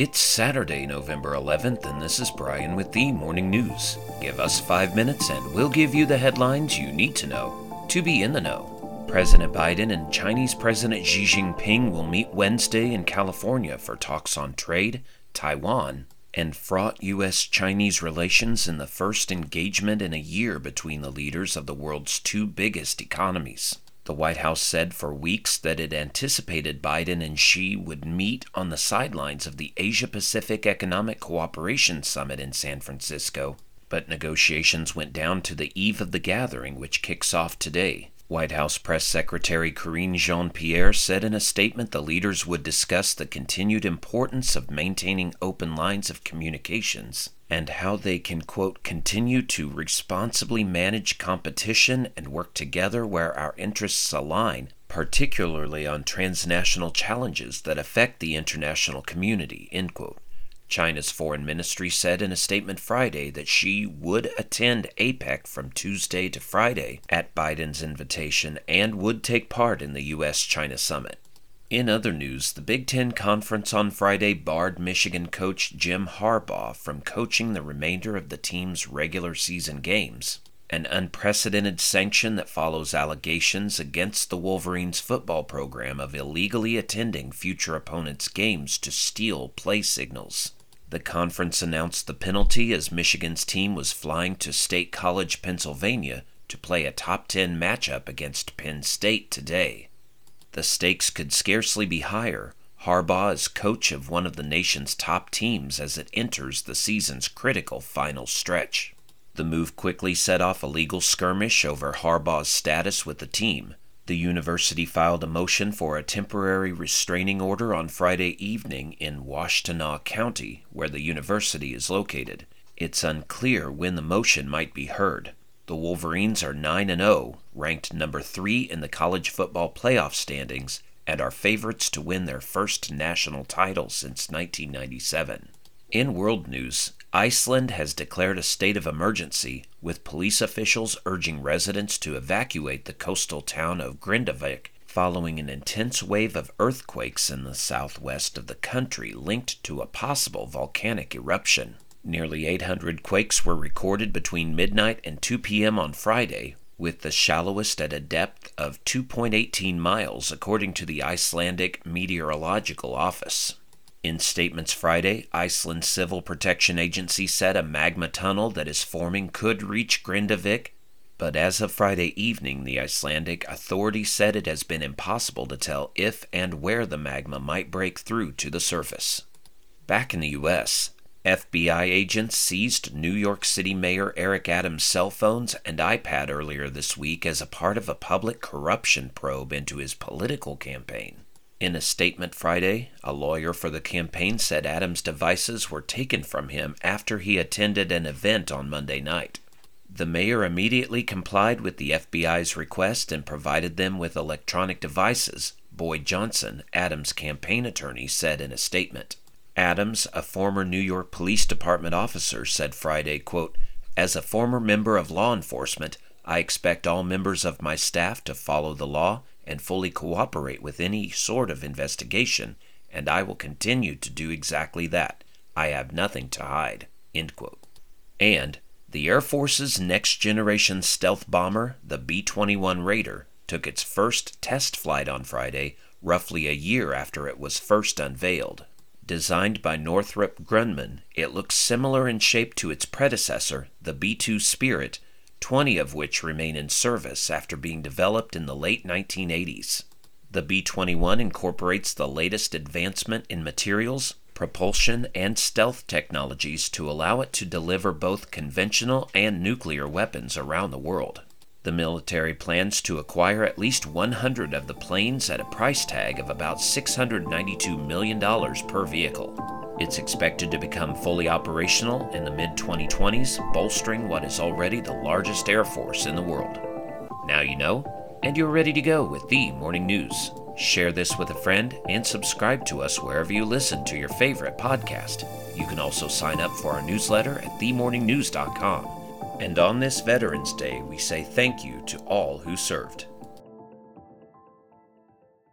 It's Saturday, November 11th, and this is Brian with the Morning News. Give us five minutes and we'll give you the headlines you need to know to be in the know. President Biden and Chinese President Xi Jinping will meet Wednesday in California for talks on trade, Taiwan, and fraught U.S. Chinese relations in the first engagement in a year between the leaders of the world's two biggest economies. The White House said for weeks that it anticipated Biden and Xi would meet on the sidelines of the Asia Pacific Economic Cooperation Summit in San Francisco, but negotiations went down to the eve of the gathering, which kicks off today. White House Press Secretary Karine Jean Pierre said in a statement the leaders would discuss the continued importance of maintaining open lines of communications and how they can, quote, continue to responsibly manage competition and work together where our interests align, particularly on transnational challenges that affect the international community, end quote. China's foreign ministry said in a statement Friday that Xi would attend APEC from Tuesday to Friday at Biden's invitation and would take part in the U.S. China summit. In other news, the Big Ten Conference on Friday barred Michigan coach Jim Harbaugh from coaching the remainder of the team's regular season games, an unprecedented sanction that follows allegations against the Wolverines football program of illegally attending future opponents' games to steal play signals. The conference announced the penalty as Michigan's team was flying to State College, Pennsylvania to play a top 10 matchup against Penn State today. The stakes could scarcely be higher. Harbaugh is coach of one of the nation's top teams as it enters the season's critical final stretch. The move quickly set off a legal skirmish over Harbaugh's status with the team. The university filed a motion for a temporary restraining order on Friday evening in Washtenaw County, where the university is located. It's unclear when the motion might be heard. The Wolverines are 9 and 0, ranked number 3 in the college football playoff standings, and are favorites to win their first national title since 1997. In world news, Iceland has declared a state of emergency, with police officials urging residents to evacuate the coastal town of Grindavik following an intense wave of earthquakes in the southwest of the country linked to a possible volcanic eruption. Nearly 800 quakes were recorded between midnight and 2 p.m. on Friday, with the shallowest at a depth of 2.18 miles, according to the Icelandic Meteorological Office. In statements Friday, Iceland's Civil Protection Agency said a magma tunnel that is forming could reach Grindavik, but as of Friday evening, the Icelandic authority said it has been impossible to tell if and where the magma might break through to the surface. Back in the U.S., FBI agents seized New York City Mayor Eric Adams' cell phones and iPad earlier this week as a part of a public corruption probe into his political campaign. In a statement Friday, a lawyer for the campaign said Adams' devices were taken from him after he attended an event on Monday night. The mayor immediately complied with the FBI's request and provided them with electronic devices, Boyd Johnson, Adams' campaign attorney, said in a statement. Adams, a former New York Police Department officer, said Friday, quote, As a former member of law enforcement, I expect all members of my staff to follow the law and fully cooperate with any sort of investigation, and I will continue to do exactly that. I have nothing to hide. And the Air Force's next generation stealth bomber, the B 21 Raider, took its first test flight on Friday, roughly a year after it was first unveiled. Designed by Northrop Grumman, it looks similar in shape to its predecessor, the B 2 Spirit, 20 of which remain in service after being developed in the late 1980s. The B 21 incorporates the latest advancement in materials, propulsion, and stealth technologies to allow it to deliver both conventional and nuclear weapons around the world. The military plans to acquire at least 100 of the planes at a price tag of about $692 million per vehicle. It's expected to become fully operational in the mid 2020s, bolstering what is already the largest air force in the world. Now you know, and you're ready to go with the morning news. Share this with a friend and subscribe to us wherever you listen to your favorite podcast. You can also sign up for our newsletter at themorningnews.com. And on this Veterans Day, we say thank you to all who served.